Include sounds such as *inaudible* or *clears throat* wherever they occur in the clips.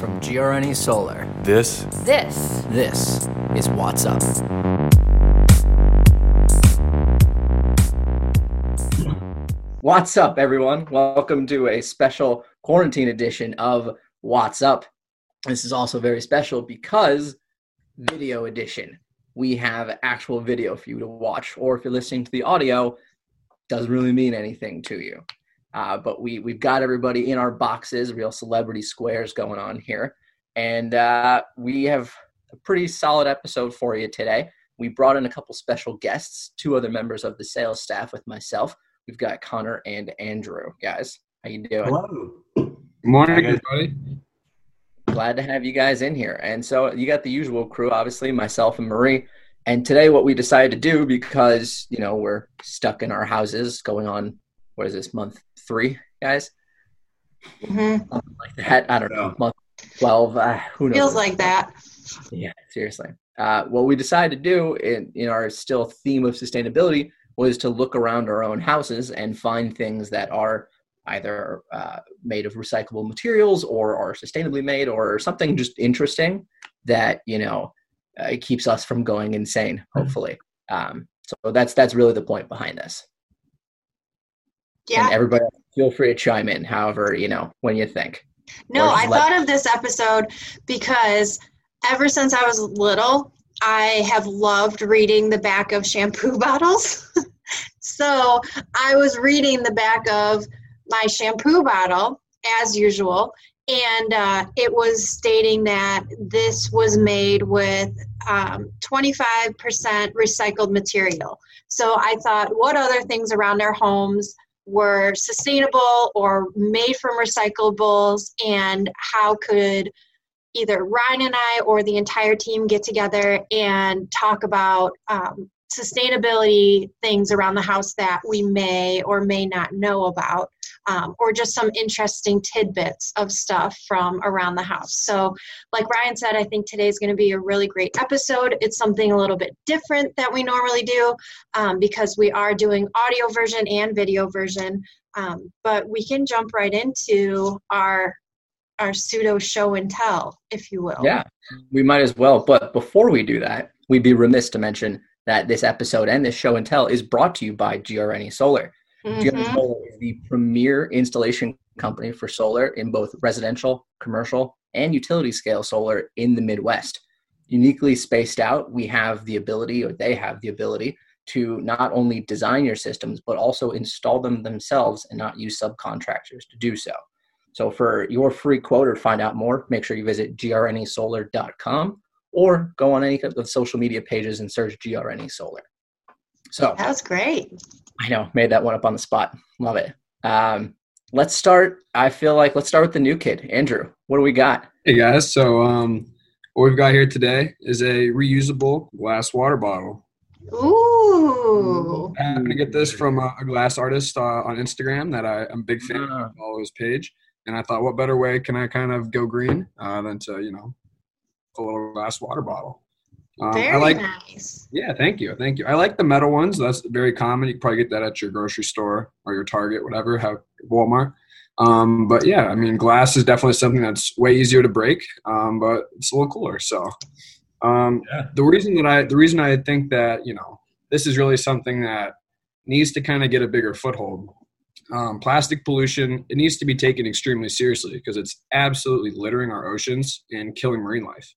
from GRNE Solar. This This This is What's Up. What's up, everyone? Welcome to a special quarantine edition of What's Up. This is also very special because video edition. We have actual video for you to watch, or if you're listening to the audio, doesn't really mean anything to you. Uh, but we we've got everybody in our boxes, real celebrity squares going on here, and uh, we have a pretty solid episode for you today. We brought in a couple special guests, two other members of the sales staff with myself. We've got Connor and Andrew. Guys, how you doing? Hello. Good morning, everybody. Glad to have you guys in here. And so you got the usual crew, obviously, myself and Marie. And today, what we decided to do because you know we're stuck in our houses, going on what is this month three, guys? Mhm. Like that. I don't know, month twelve. Uh, who knows? feels like that. Yeah, seriously. Uh, what we decided to do in, in our still theme of sustainability was to look around our own houses and find things that are either uh, made of recyclable materials or are sustainably made or something just interesting that you know uh, keeps us from going insane. Hopefully, um, so that's that's really the point behind this. Yeah. And everybody, feel free to chime in. However, you know when you think. No, I let- thought of this episode because ever since I was little, I have loved reading the back of shampoo *laughs* bottles. so I was reading the back of my shampoo bottle as usual, and uh, it was stating that this was made with um, 25% recycled material. So I thought, what other things around our homes were sustainable or made from recyclables, and how could either Ryan and I or the entire team get together and talk about um, sustainability things around the house that we may or may not know about, um, or just some interesting tidbits of stuff from around the house. So, like Ryan said, I think today's going to be a really great episode. It's something a little bit different that we normally do um, because we are doing audio version and video version. Um, but we can jump right into our our pseudo show and tell, if you will. Yeah, we might as well. But before we do that, we'd be remiss to mention that this episode and this show and tell is brought to you by GRNE Solar. Mhm. Solar is the premier installation company for solar in both residential, commercial, and utility scale solar in the Midwest. Uniquely spaced out, we have the ability, or they have the ability, to not only design your systems, but also install them themselves and not use subcontractors to do so. So for your free quote or find out more, make sure you visit grnesolar.com or go on any of the social media pages and search GRNE Solar. So That was great. I know, made that one up on the spot. Love it. Um, let's start. I feel like let's start with the new kid, Andrew. What do we got? Hey guys, so um, what we've got here today is a reusable glass water bottle. Ooh. I'm gonna get this from a, a glass artist uh, on Instagram that I, I'm a big fan. Ah. of. Follow his page, and I thought, what better way can I kind of go green uh, than to you know, a little glass water bottle. Um, Very I like nice. Yeah, thank you, thank you. I like the metal ones. That's very common. You can probably get that at your grocery store or your Target, whatever, have Walmart. Um, but yeah, I mean, glass is definitely something that's way easier to break, um, but it's a little cooler. So um, Yeah. the reason that I the reason I think that you know this is really something that needs to kind of get a bigger foothold. Um, plastic pollution it needs to be taken extremely seriously because it's absolutely littering our oceans and killing marine life.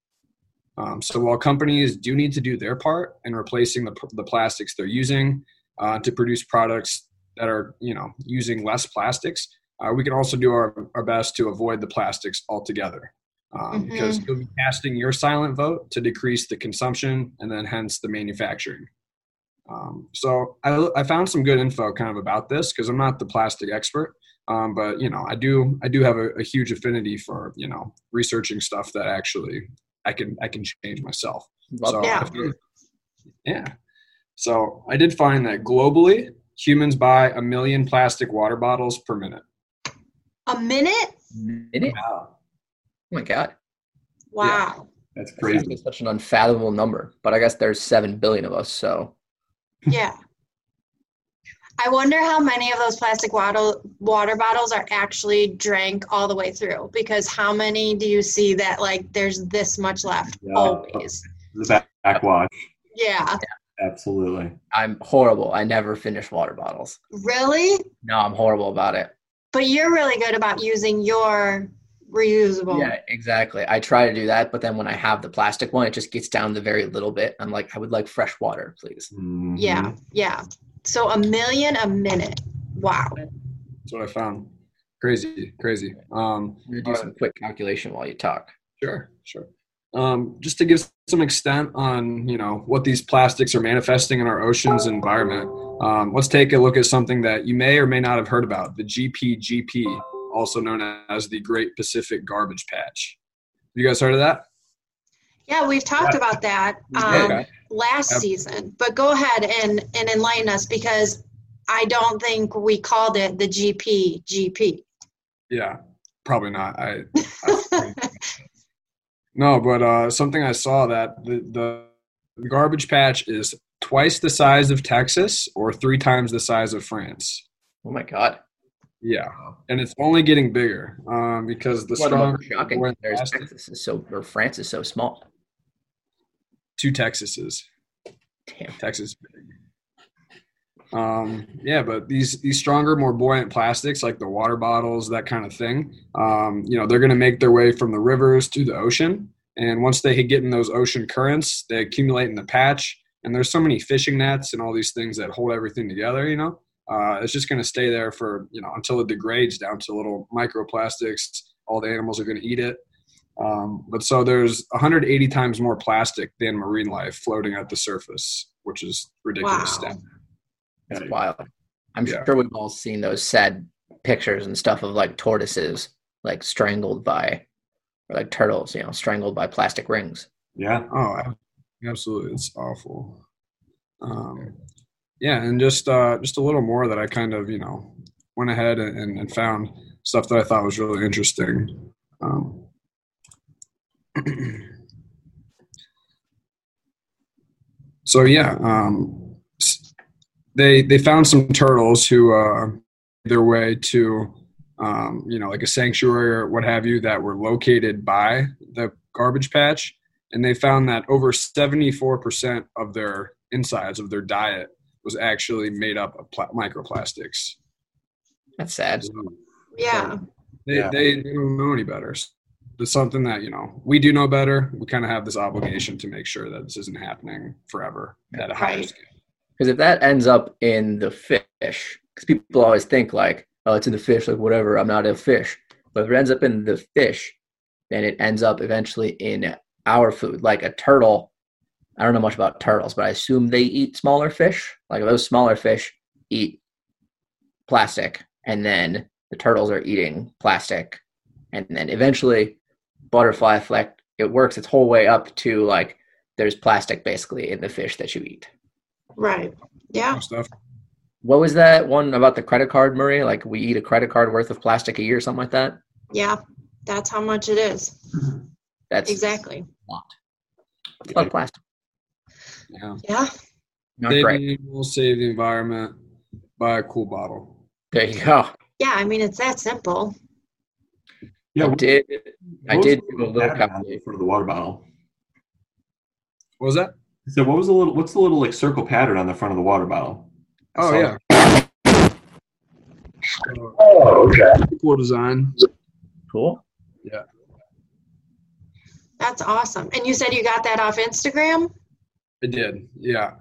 Um, so while companies do need to do their part in replacing the, the plastics they're using uh, to produce products that are you know using less plastics, uh, we can also do our, our best to avoid the plastics altogether. Um, Mhm. Because you'll be casting your silent vote to decrease the consumption and then hence the manufacturing. Um, so I, I found some good info kind of about this because I'm not the plastic expert, um, but you know I do I do have a, a huge affinity for you know researching stuff that actually I can I can change myself. Love So that. Yeah. I yeah. So I did find that globally humans buy a million plastic water bottles per minute. A minute? Minute? Wow. Oh my god, Wow. That's it's crazy. such an unfathomable number. But I guess there's seven billion of us, so Yeah. I wonder how many of those plastic water water bottles are actually drank all the way through. Because how many do you see that like there's this much left Yeah. always? The back- backwash. Yeah. Absolutely. I'm horrible. I never finish water bottles. Really? No, I'm horrible about it. But you're really good about using your reusable. Yeah, exactly. I try to do that, but then when I have the plastic one, it just gets down the very little bit. I'm like, I would like fresh water, please. Mhm. Yeah. Yeah. So a million a minute. Wow. That's what I found. Crazy, crazy. Um, I'm gonna do some quick calculation while you talk. Sure, sure. Um, just to give some extent on you know what these plastics are manifesting in our oceans environment, um, let's take a look at something that you may or may not have heard about: the GPGP, also known as the Great Pacific Garbage Patch. You guys heard of that? Yeah, we've talked about that um, Okay. last Yep. season. But go ahead and, and enlighten us because I don't think we called it the GP GP. Yeah, probably not. I, I *laughs* no, but uh, something I saw that the, the garbage patch is twice the size of Texas or three times the size of France. Oh my god. Yeah, and it's only getting bigger um, because the One of the strong most shocking there's Texas is so or France is so small. Two Texases. Damn. Texas. Um, yeah, but these these stronger, more buoyant plastics like the water bottles, that kind of thing, um, you know, they're going to make their way from the rivers to the ocean, and once they get in those ocean currents, they accumulate in the patch. And there's so many fishing nets and all these things that hold everything together. You know, uh, it's just going to stay there for you know until it degrades down to little microplastics. All the animals are going to eat it. Um, but so there's 180 times more plastic than marine life floating at the surface, which is ridiculous. Wow. stat. That's wild. I'm Yeah. sure we've all seen those sad pictures and stuff of like tortoises like strangled by or like turtles, you know, strangled by plastic rings. Yeah. Oh, absolutely, it's awful. Um, yeah, and just uh, just a little more that I kind of you know went ahead and, and found stuff that I thought was really interesting. Um, *clears throat* so yeah, um, they they found some turtles who uh, made their way to um, you know like a sanctuary or what have you that were located by the garbage patch, and they found that over seventy four percent of their insides of their diet was actually made up of pla- microplastics. That's sad. Yeah. They, Yeah. they, they don't know any better. It's something that you know we do know better. We kind of have this obligation to make sure that this isn't happening forever at a higher Right. scale. Because if that ends up in the fish, because people always think like, oh, it's in the fish, like whatever, I'm not a fish. But if it ends up in the fish, then it ends up eventually in our food. Like a turtle, I don't know much about turtles, but I assume they eat smaller fish. Like those smaller fish eat plastic, and then the turtles are eating plastic, and then eventually, butterfly effect. It works its whole way up to like there's plastic basically in the fish that you eat. Right. Yeah. Stuff. What was that one about the credit card, Marie? Like we eat a credit card worth of plastic a year, something like that. Yeah. That's how much it is. That's Exactly. a lot. It's a lot of plastic. Yeah. Yeah. Not Save great. the animals, save the environment. Buy a cool bottle. There you go. Yeah. I mean, it's that simple. Yeah. I what- did. I did the do a little calculation. the front of the water bottle. What was that? So what was the little? What's the little like circle pattern on the front of the water bottle? I Oh saw yeah. Oh, okay. Cool design. Cool. Yeah. That's awesome. And you said you got that off Instagram? I did. Yeah.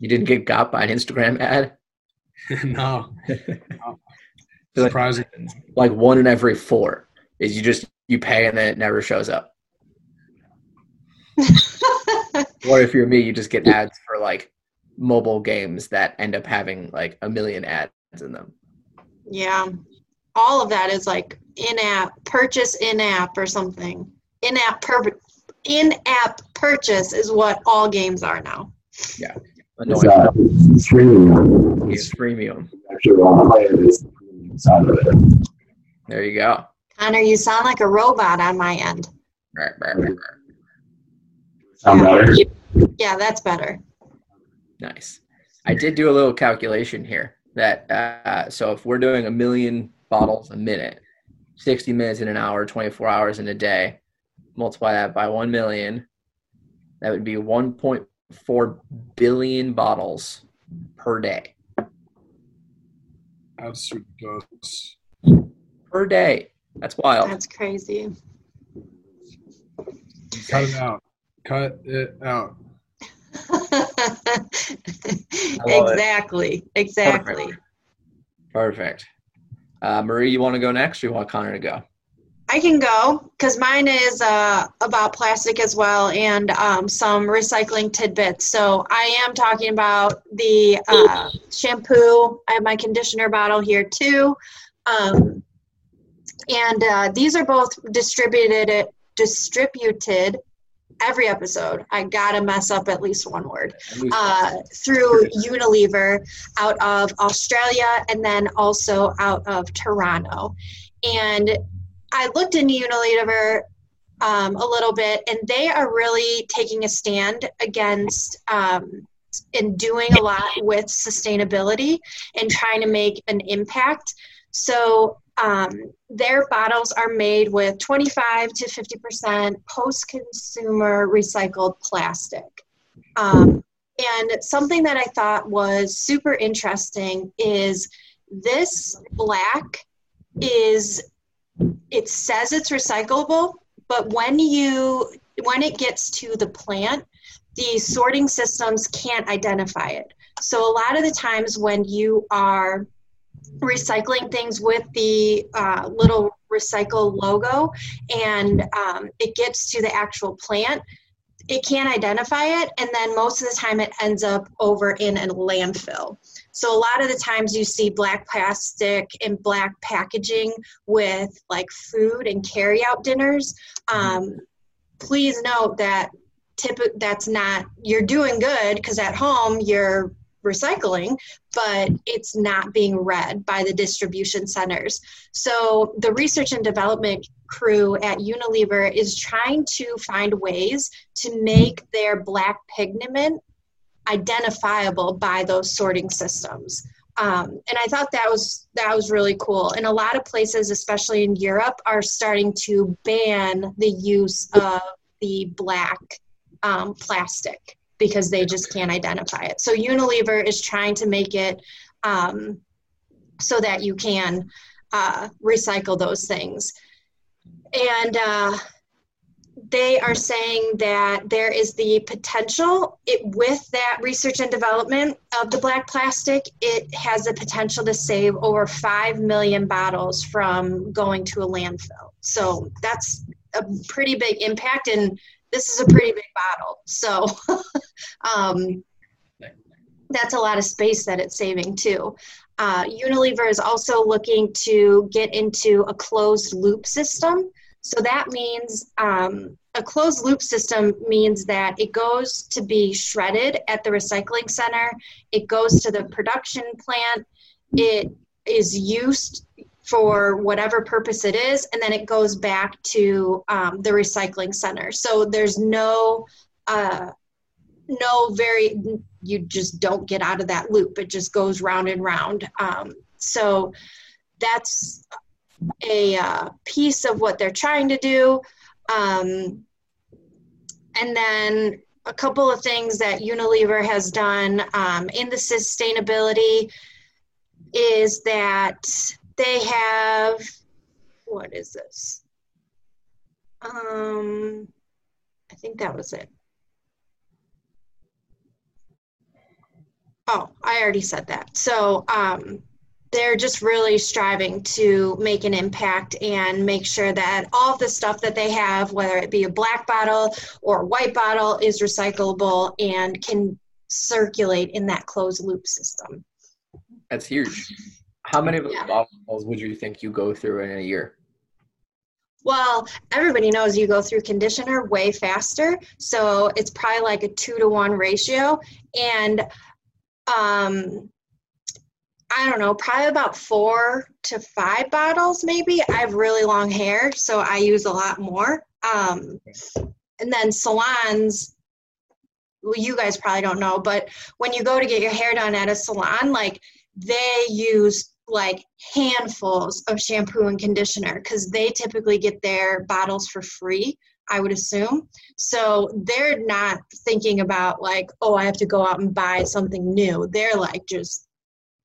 You didn't get got by an Instagram ad. *laughs* no. *laughs* like- Surprising. Like one in every four is you just you pay and then it never shows up. *laughs* Or if you're me, you just get ads for like mobile games that end up having like a million ads in them. yeah. All of that is like in app, purchase in app or something. In app pur- in app purchase is what all games are now. It's, Annoying. uh, it's freemium. It's freemium. Actually, want to play it is the premium side of it. There you go. Connor, you sound like a robot on my end. Sound better? Yeah, that's better. Nice. I did do a little calculation here. that uh, so if we're doing a million bottles a minute, 60 minutes in an hour, 24 hours in a day, multiply that by 1 million, that would be 1.4 billion bottles per day. That's ridiculous. Per day. That's wild. That's crazy. Cut it out. Cut it out. *laughs* exactly. Exactly. Perfect. Perfect. Uh, Marie, you want to go next, or you want Connor to go? I can go because mine is uh, about plastic as well and um, some recycling tidbits. So I am talking about the uh, shampoo. I have my conditioner bottle here too. Um, and uh, these are both distributed distributed every episode. I gotta mess up at least one word uh, through Unilever out of Australia and then also out of Toronto. And I looked into Unilever um, a little bit, and they are really taking a stand against um, and doing a lot with sustainability and trying to make an impact. So um, their bottles are made with 25 to 50% post consumer recycled plastic. Um, and something that I thought was super interesting is this black is it says it's recyclable, but when you when it gets to the plant, the sorting systems can't identify it. So a lot of the times when you are recycling things with the uh, little recycle logo and um, it gets to the actual plant, it can't identify it, and then most of the time it ends up over in a landfill. So a lot of the times you see black plastic and black packaging with like food and carry out dinners. Um, please note that tip that's not you're doing good because at home you're recycling, but it's not being read by the distribution centers. So the research and development crew at Unilever is trying to find ways to make their black pigment identifiable by those sorting systems. Um, and I thought that was that was really cool. And a lot of places, especially in Europe, are starting to ban the use of the black um, plastic because they just can't identify it. So Unilever is trying to make it um, so that you can uh, recycle those things. And uh, they are saying that there is the potential it, with that research and development of the black plastic it has the potential to save over 5 million bottles from going to a landfill so that's a pretty big impact and this is a pretty big bottle. So *laughs* um, that's a lot of space that it's saving too. Uh, unilever is also looking to get into a closed loop system. So that means um, a closed loop system means that it goes to be shredded at the recycling center, it goes to the production plant, it is used for whatever purpose it is, and then it goes back to um, the recycling center. So there's no uh, no very you just don't get out of that loop. It just goes round and round. Um, so that's a uh, piece of what they're trying to do. Um, and then a couple of things that Unilever has done um, in the sustainability is that they have, what is this? Um, I think that was it. Oh, I already said that. So um, they're just really striving to make an impact and make sure that all of the stuff that they have, whether it be a black bottle or a white bottle, is recyclable and can circulate in that closed loop system. That's huge. How many of those Yeah. bottles would you think you go through in a year? Well, everybody knows you go through conditioner way faster, so it's probably like a two to one ratio. And um, I don't know, probably about four to five bottles, maybe. I have really long hair, so I use a lot more. Um, and then salons, well, you guys probably don't know, but when you go to get your hair done at a salon, like they use like handfuls of shampoo and conditioner because they typically get their bottles for free i would assume so they're not thinking about like oh i have to go out and buy something new they're like just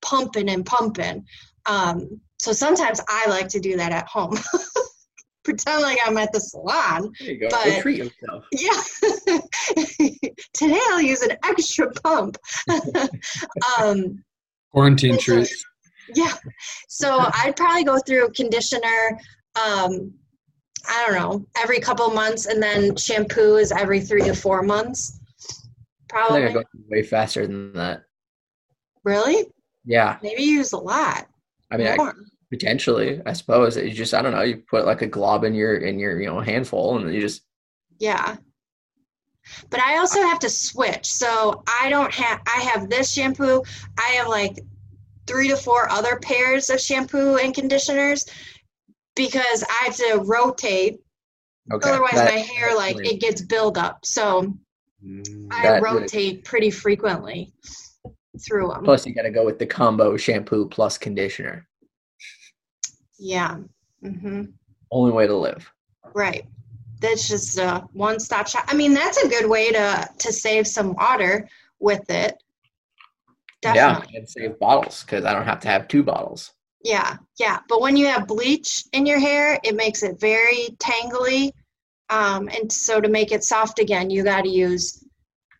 pumping and pumping um, so sometimes i like to do that at home *laughs* pretend like i'm at the salon There you go. But- Go treat yourself. *laughs* yeah *laughs* today i'll use an extra pump um, Quarantine treat. Yeah. So I'd probably go through conditioner, um, I don't know, every couple months, and then shampoo is every three to four months. I think I Probably. go way faster than that. Really? Yeah. Maybe you use a lot. I mean, I, potentially, I suppose you just I don't know. You put like a glob in your in your you know handful, and you just Yeah. But I also have to switch. So I don't have I have this shampoo. I have like three to four other pairs of shampoo and conditioners because I have to rotate. okay. Otherwise That- my hair like it gets build up. So Mm. I rotate pretty frequently through them. Plus, you got to go with the combo shampoo plus conditioner. yeah. Mm-hmm. Only way to live. Right. That's just a one-stop shop. I mean, that's a good way to to save some water with it. Definitely. Yeah, and save bottles because I don't have to have two bottles. Yeah. Yeah. But when you have bleach in your hair, it makes it very tangly. Um, and so to make it soft again, you got to use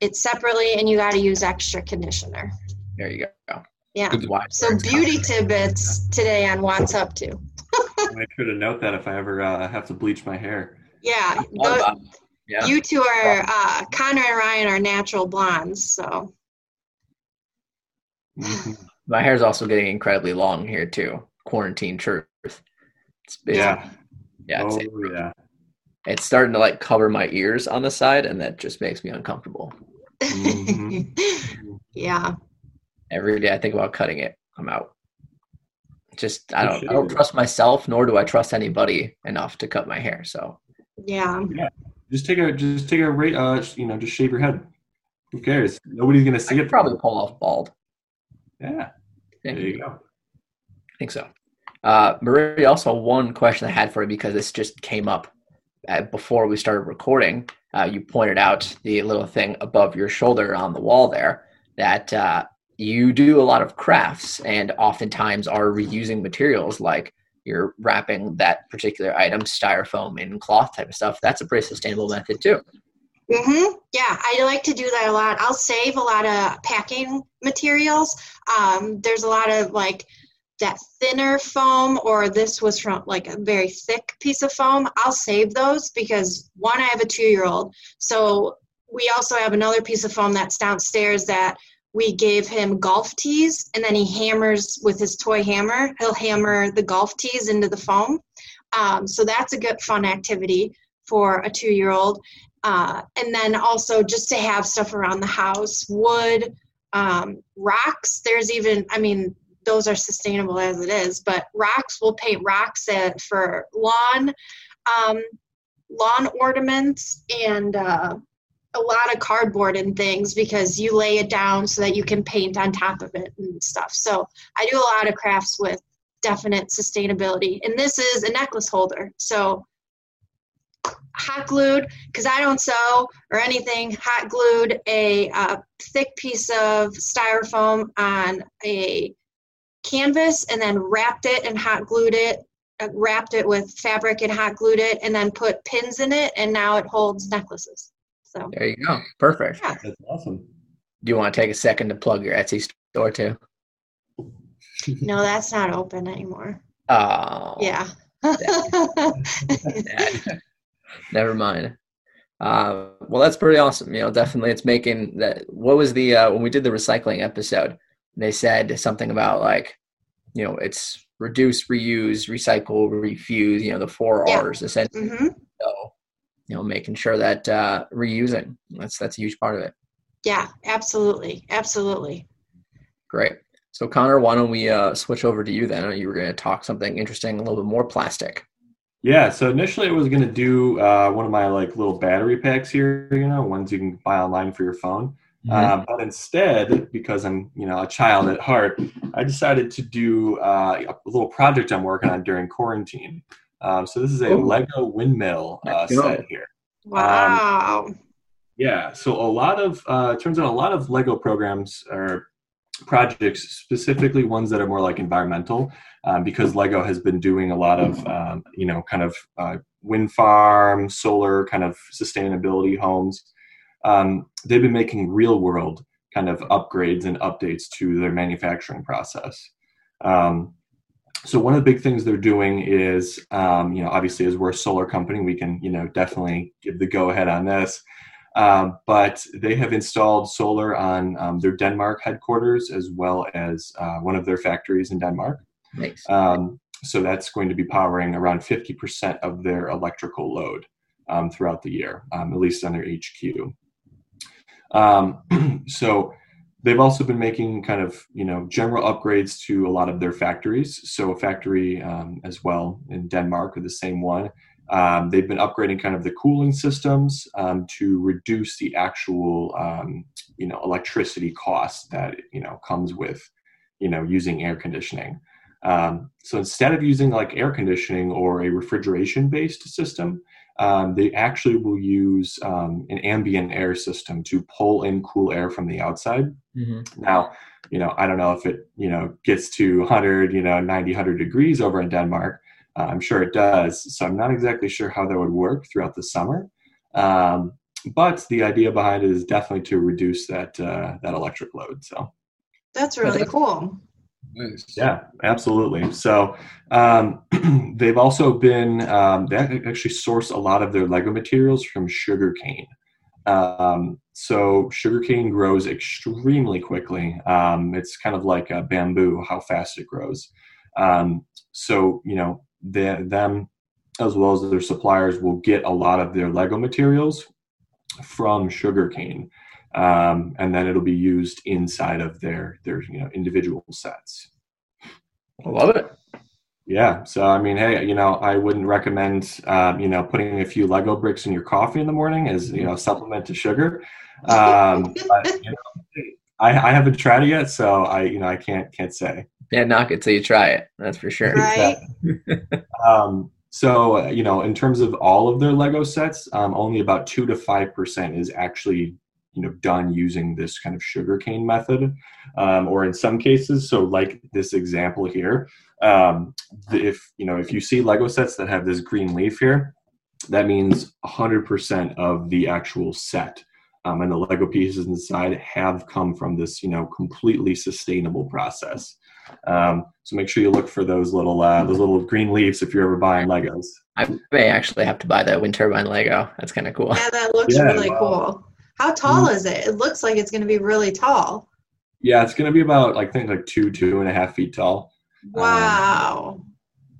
it separately, and you got to use extra conditioner. There you go. Yeah. Good So beauty tidbits today on What's Up To. I make sure to note that if I ever uh, have to bleach my hair. Yeah. Thought tho- about it. Yeah. You two are uh, Connor and Ryan are natural blondes, so *laughs* My hair's also getting incredibly long here too. Quarantine truth. It's, it's, Yeah. yeah. It's, oh yeah. it's starting to like cover my ears on the side, and that just makes me uncomfortable. Mhm. *laughs* yeah, Every day I think about cutting it. I'm out. Just I don't I don't trust myself, nor do I trust anybody enough to cut my hair. So yeah, Yeah. Just take a just take a rate. Uh, you know, just shave your head. Who cares? Nobody's gonna I see could it. probably pull off bald. Yeah. There you go. I think so. Uh, Marie, also one question I had for you because this just came up uh, before we started recording. Uh, you pointed out the little thing above your shoulder on the wall there that uh, you do a lot of crafts and oftentimes are reusing materials like you're wrapping that particular item styrofoam in cloth type of stuff. That's a pretty sustainable method too. Hmm yeah. I like to do that a lot. I'll save a lot of packing materials. Um, there's a lot of like that thinner foam, or this was from like a very thick piece of foam. I'll save those because one, I have a two-year-old, so we also have another piece of foam that's downstairs that we gave him golf tees and then he hammers with his toy hammer he'll hammer the golf tees into the foam um, so that's a good fun activity for a two year old uh, and then also just to have stuff around the house wood um, rocks there's even i mean those are sustainable as it is but rocks we'll paint rocks at, for lawn um, lawn ornaments and uh, a lot of cardboard and things because you lay it down so that you can paint on top of it and stuff. So I do a lot of crafts with definite sustainability. And this is a necklace holder. So hot glued, because I don't sew or anything, hot glued a uh, thick piece of styrofoam on a canvas and then wrapped it and hot glued it uh, wrapped it with fabric and hot glued it and then put pins in it and now it holds necklaces so There you go. Perfect. Yeah. That's awesome. Do you want to take a second to plug your Etsy store too? no that's not open anymore Oh, yeah Dad. *laughs* Never mind. Uh, well, that's pretty awesome. You know, definitely, it's making that. What was the uh, when we did the recycling episode? They said something about like, you know, it's reduce, reuse, recycle, refuse. You know, the four Yeah. R's essentially. hmm So, you know, making sure that uh, reusing that's that's a huge part of it. yeah absolutely absolutely Great. So, Connor, why don't we uh, switch over to you then? You were going to talk something interesting, a little bit more plastic. Yeah. So initially, I was gonna do uh, one of my like little battery packs here. You know, ones you can buy online for your phone. Uh, but instead, because I'm you know a child at heart, I decided to do uh, a little project I'm working on during quarantine. Um, so this is a Ooh. Lego windmill uh, set here. Wow. Yeah, so a lot of uh, it turns out a lot of Lego programs or projects, specifically ones that are more like environmental, um, because Lego has been doing a lot of um, you know kind of uh, wind farm, solar kind of sustainability homes. Um, they've been making real world kind of upgrades and updates to their manufacturing process. Um, so one of the big things they're doing is, um, you know, obviously as we're a solar company, we can, you know, definitely give the go ahead on this. Um, but they have installed solar on um, their Denmark headquarters as well as uh, one of their factories in Denmark. Nice. Um, so that's going to be powering around 50% of their electrical load um, throughout the year, um, at least on their HQ. Um, *clears throat* so they've also been making kind of you know general upgrades to a lot of their factories. So a factory um, as well in Denmark, or the same one. Um, they've been upgrading kind of the cooling systems um, to reduce the actual um, you know electricity cost that you know comes with you know using air conditioning. Um, so instead of using like air conditioning or a refrigeration based system, um, they actually will use um, an ambient air system to pull in cool air from the outside. hmm Now, you know, I don't know if it, you know, gets to 100, you know, 90, 100 degrees over in Denmark. Uh, I'm sure it does. So I'm not exactly sure how that would work throughout the summer. Um, but the idea behind it is definitely to reduce that uh, that electric load. So That's really That's- cool. Nice. yeah, absolutely. So um, *clears throat* they've also been um, they actually source a lot of their Lego materials from sugarcane. Um, so sugarcane grows extremely quickly. Um, it's kind of like a bamboo, how fast it grows. Um, so you know, the, them as well as their suppliers will get a lot of their Lego materials from sugarcane um, and then it'll be used inside of their their you know individual sets. I love it. Yeah, so I mean, hey, you know, I wouldn't recommend um, you know putting a few Lego bricks in your coffee in the morning as you know supplement to sugar. Um, *laughs* but, you know, I, I haven't tried it yet, so I you know I can't can't say. Yeah, knock it till you try it. That's for sure. Right? *laughs* Um, so uh, you know, in terms of all of their Lego sets, um, only about two to five percent is actually you know done using this kind of sugarcane method, um, or in some cases, so like this example here, um, the- if you know if you see Lego sets that have this green leaf here, that means hundred percent of the actual set. Um, and the Lego pieces inside have come from this, you know, completely sustainable process. Um, so make sure you look for those little uh, those little green leaves if you're ever buying Legos. I may actually have to buy that wind turbine Lego. That's kind of cool. Yeah, that looks Yeah, really wow. cool. How tall is it? It looks like it's going to be really tall. Yeah, it's going to be about I think like two two and a half feet tall. Wow.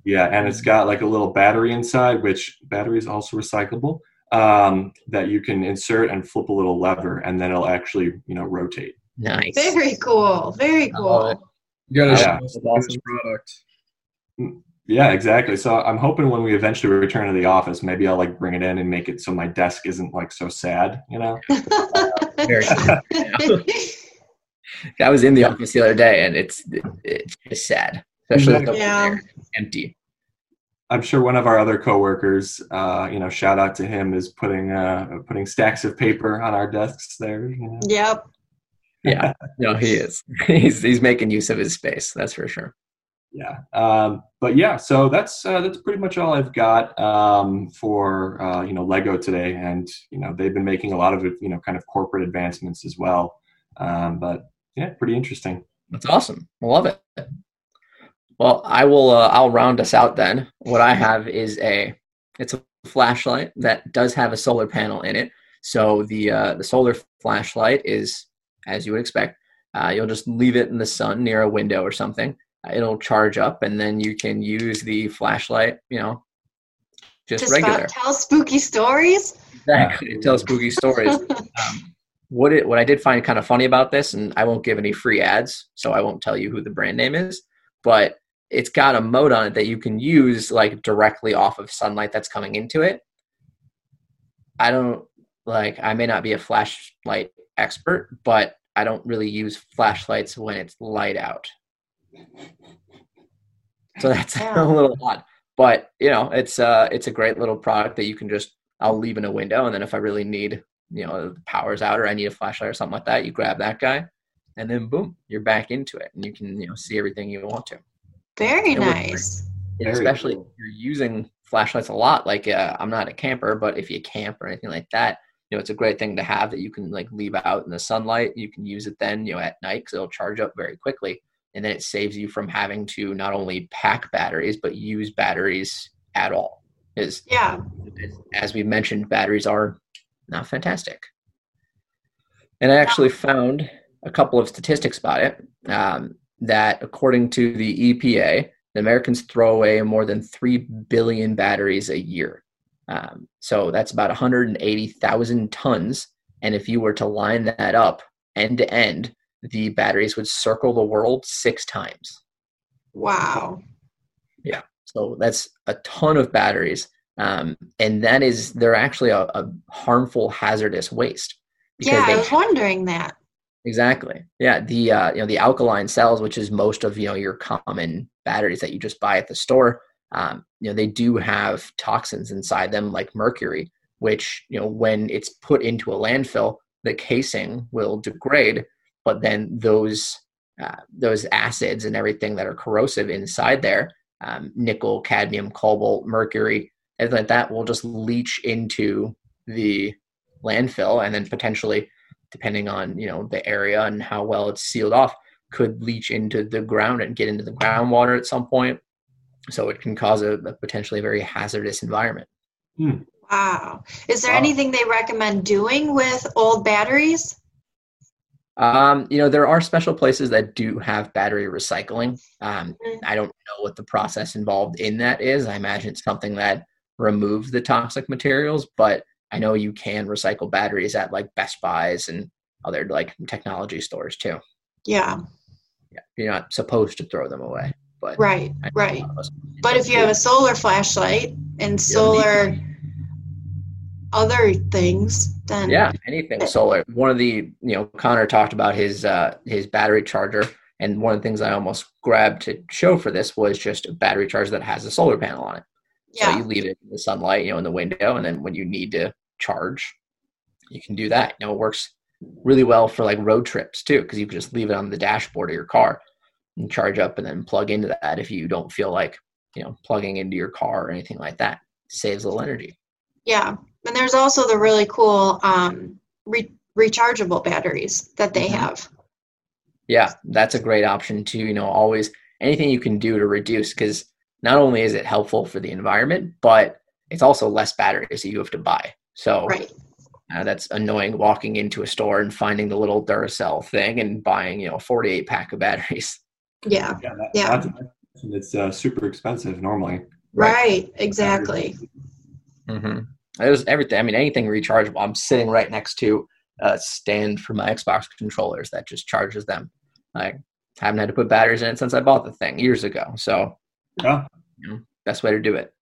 Yeah, and it's got like a little battery inside, which battery is also recyclable. Um, that you can insert and flip a little lever, and then it'll actually you know rotate. Nice. Very cool. Very I love cool. You gotta Yeah. show us the awesome. product. Yeah, exactly. So I'm hoping when we eventually return to the office, maybe I'll like bring it in and make it so my desk isn't like so sad, you know? *laughs* Very cool. *laughs* I was in the office the other day, and it's it's just sad, especially the Yeah. there empty. I'm sure one of our other coworkers, uh, you know, shout out to him, is putting uh, putting stacks of paper on our desks there. You know? yep. Yeah, *laughs* no, he is. *laughs* He's he's making use of his space. That's for sure. Yeah, um, but yeah, so that's uh, that's pretty much all I've got um, for uh, you know Lego today, and you know they've been making a lot of you know kind of corporate advancements as well. Um, but yeah, pretty interesting. That's awesome. I love it. Well, I will. Uh, I'll round us out then. What I have is a. It's a flashlight that does have a solar panel in it. So the uh, the solar flashlight is, as you would expect, uh, you'll just leave it in the sun near a window or something. Uh, It'll charge up, and then you can use the flashlight. You know, just To regular. spot- tell spooky stories. Exactly. Tell spooky stories. *laughs* um, what it what I did find kind of funny about this, and I won't give any free ads, so I won't tell you who the brand name is, but it's got a mode on it that you can use like directly off of sunlight that's coming into it. I don't like I may not be a flashlight expert, but I don't really use flashlights when it's light out. So that's Yeah. *laughs* a little odd. But you know, it's uh it's a great little product that you can just I'll leave in a window and then if I really need, you know, the power's out or I need a flashlight or something like that, you grab that guy and then boom, you're back into it and you can, you know, see everything you want to. Very It nice. Very especially cool. if you're using flashlights a lot. Like uh, I'm not a camper, but if you camp or anything like that, you know, it's a great thing to have that you can like leave out in the sunlight. You can use it then, you know, at night because it'll charge up very quickly, and then it saves you from having to not only pack batteries but use batteries at all. Is Yeah. as we mentioned, batteries are not fantastic. And I actually found a couple of statistics about it um, that, according to the EPA, the Americans throw away more than 3 billion batteries a year. Um, so that's about 180,000 tons. And if you were to line that up end to end, the batteries would circle the world six times. Wow. Yeah. So that's a ton of batteries. Um, and that is, they're actually a, a harmful, hazardous waste. Yeah, I was wondering that. Exactly. Yeah. The uh, you know the alkaline cells, which is most of you know your common batteries that you just buy at the store, um, you know they do have toxins inside them like mercury, which you know when it's put into a landfill, the casing will degrade, but then those uh, those acids and everything that are corrosive inside there, um, nickel, cadmium, cobalt, mercury, everything like that, will just leach into the landfill and then potentially depending on you know the area and how well it's sealed off could leach into the ground and get into the groundwater at some point so it can cause a, a potentially very hazardous environment Wow. Is there Wow. anything they recommend doing with old batteries? um, you know there are special places that do have battery recycling um, Mhm. i don't know what the process involved in that is i imagine it's something that removes the toxic materials but i know you can recycle batteries at like best buys and other like technology stores too Yeah, yeah you're not supposed to throw them away but right, I know a right. lot of us- But if you have a solar flashlight and solar other things, then yeah anything solar. One of the you know connor talked about his uh his battery charger and one of the things i almost grabbed to show for this was just a battery charger that has a solar panel on it. So yeah, you leave it in the sunlight you know in the window and then when you need to charge you can do that. You know it works really well for like road trips too because you can just leave it on the dashboard of your car and charge up and then plug into that if you don't feel like you know plugging into your car or anything like that saves a little energy yeah. And there's also the really cool um, re- rechargeable batteries that they Mhm. have. Yeah, that's a great option too. You know, always anything you can do to reduce because not only is it helpful for the environment, but it's also less batteries that you have to buy. So Right. uh, that's annoying walking into a store and finding the little Duracell thing and buying, you know, a 48 pack of batteries. Yeah. Yeah, that, Yeah. not it's uh, super expensive normally. Right. Exactly. Mm-hmm. There's everything. I mean, anything rechargeable. I'm sitting right next to a stand for my Xbox controllers that just charges them. I haven't had to put batteries in it since I bought the thing years ago. So, Yeah. you know, best way to do it.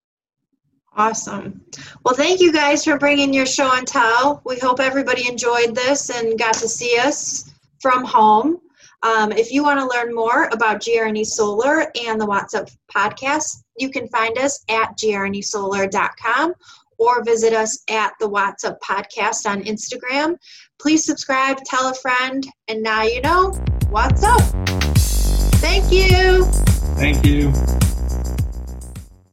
Awesome. Well, thank you guys for bringing your show and tell. We hope everybody enjoyed this and got to see us from home. Um, if you want to learn more about GRNE Solar and the What's Up podcast, you can find us at grnesolar.com or visit us at the What's Up podcast on Instagram. Please subscribe, tell a friend, and now you know what's up. Thank you. Thank you.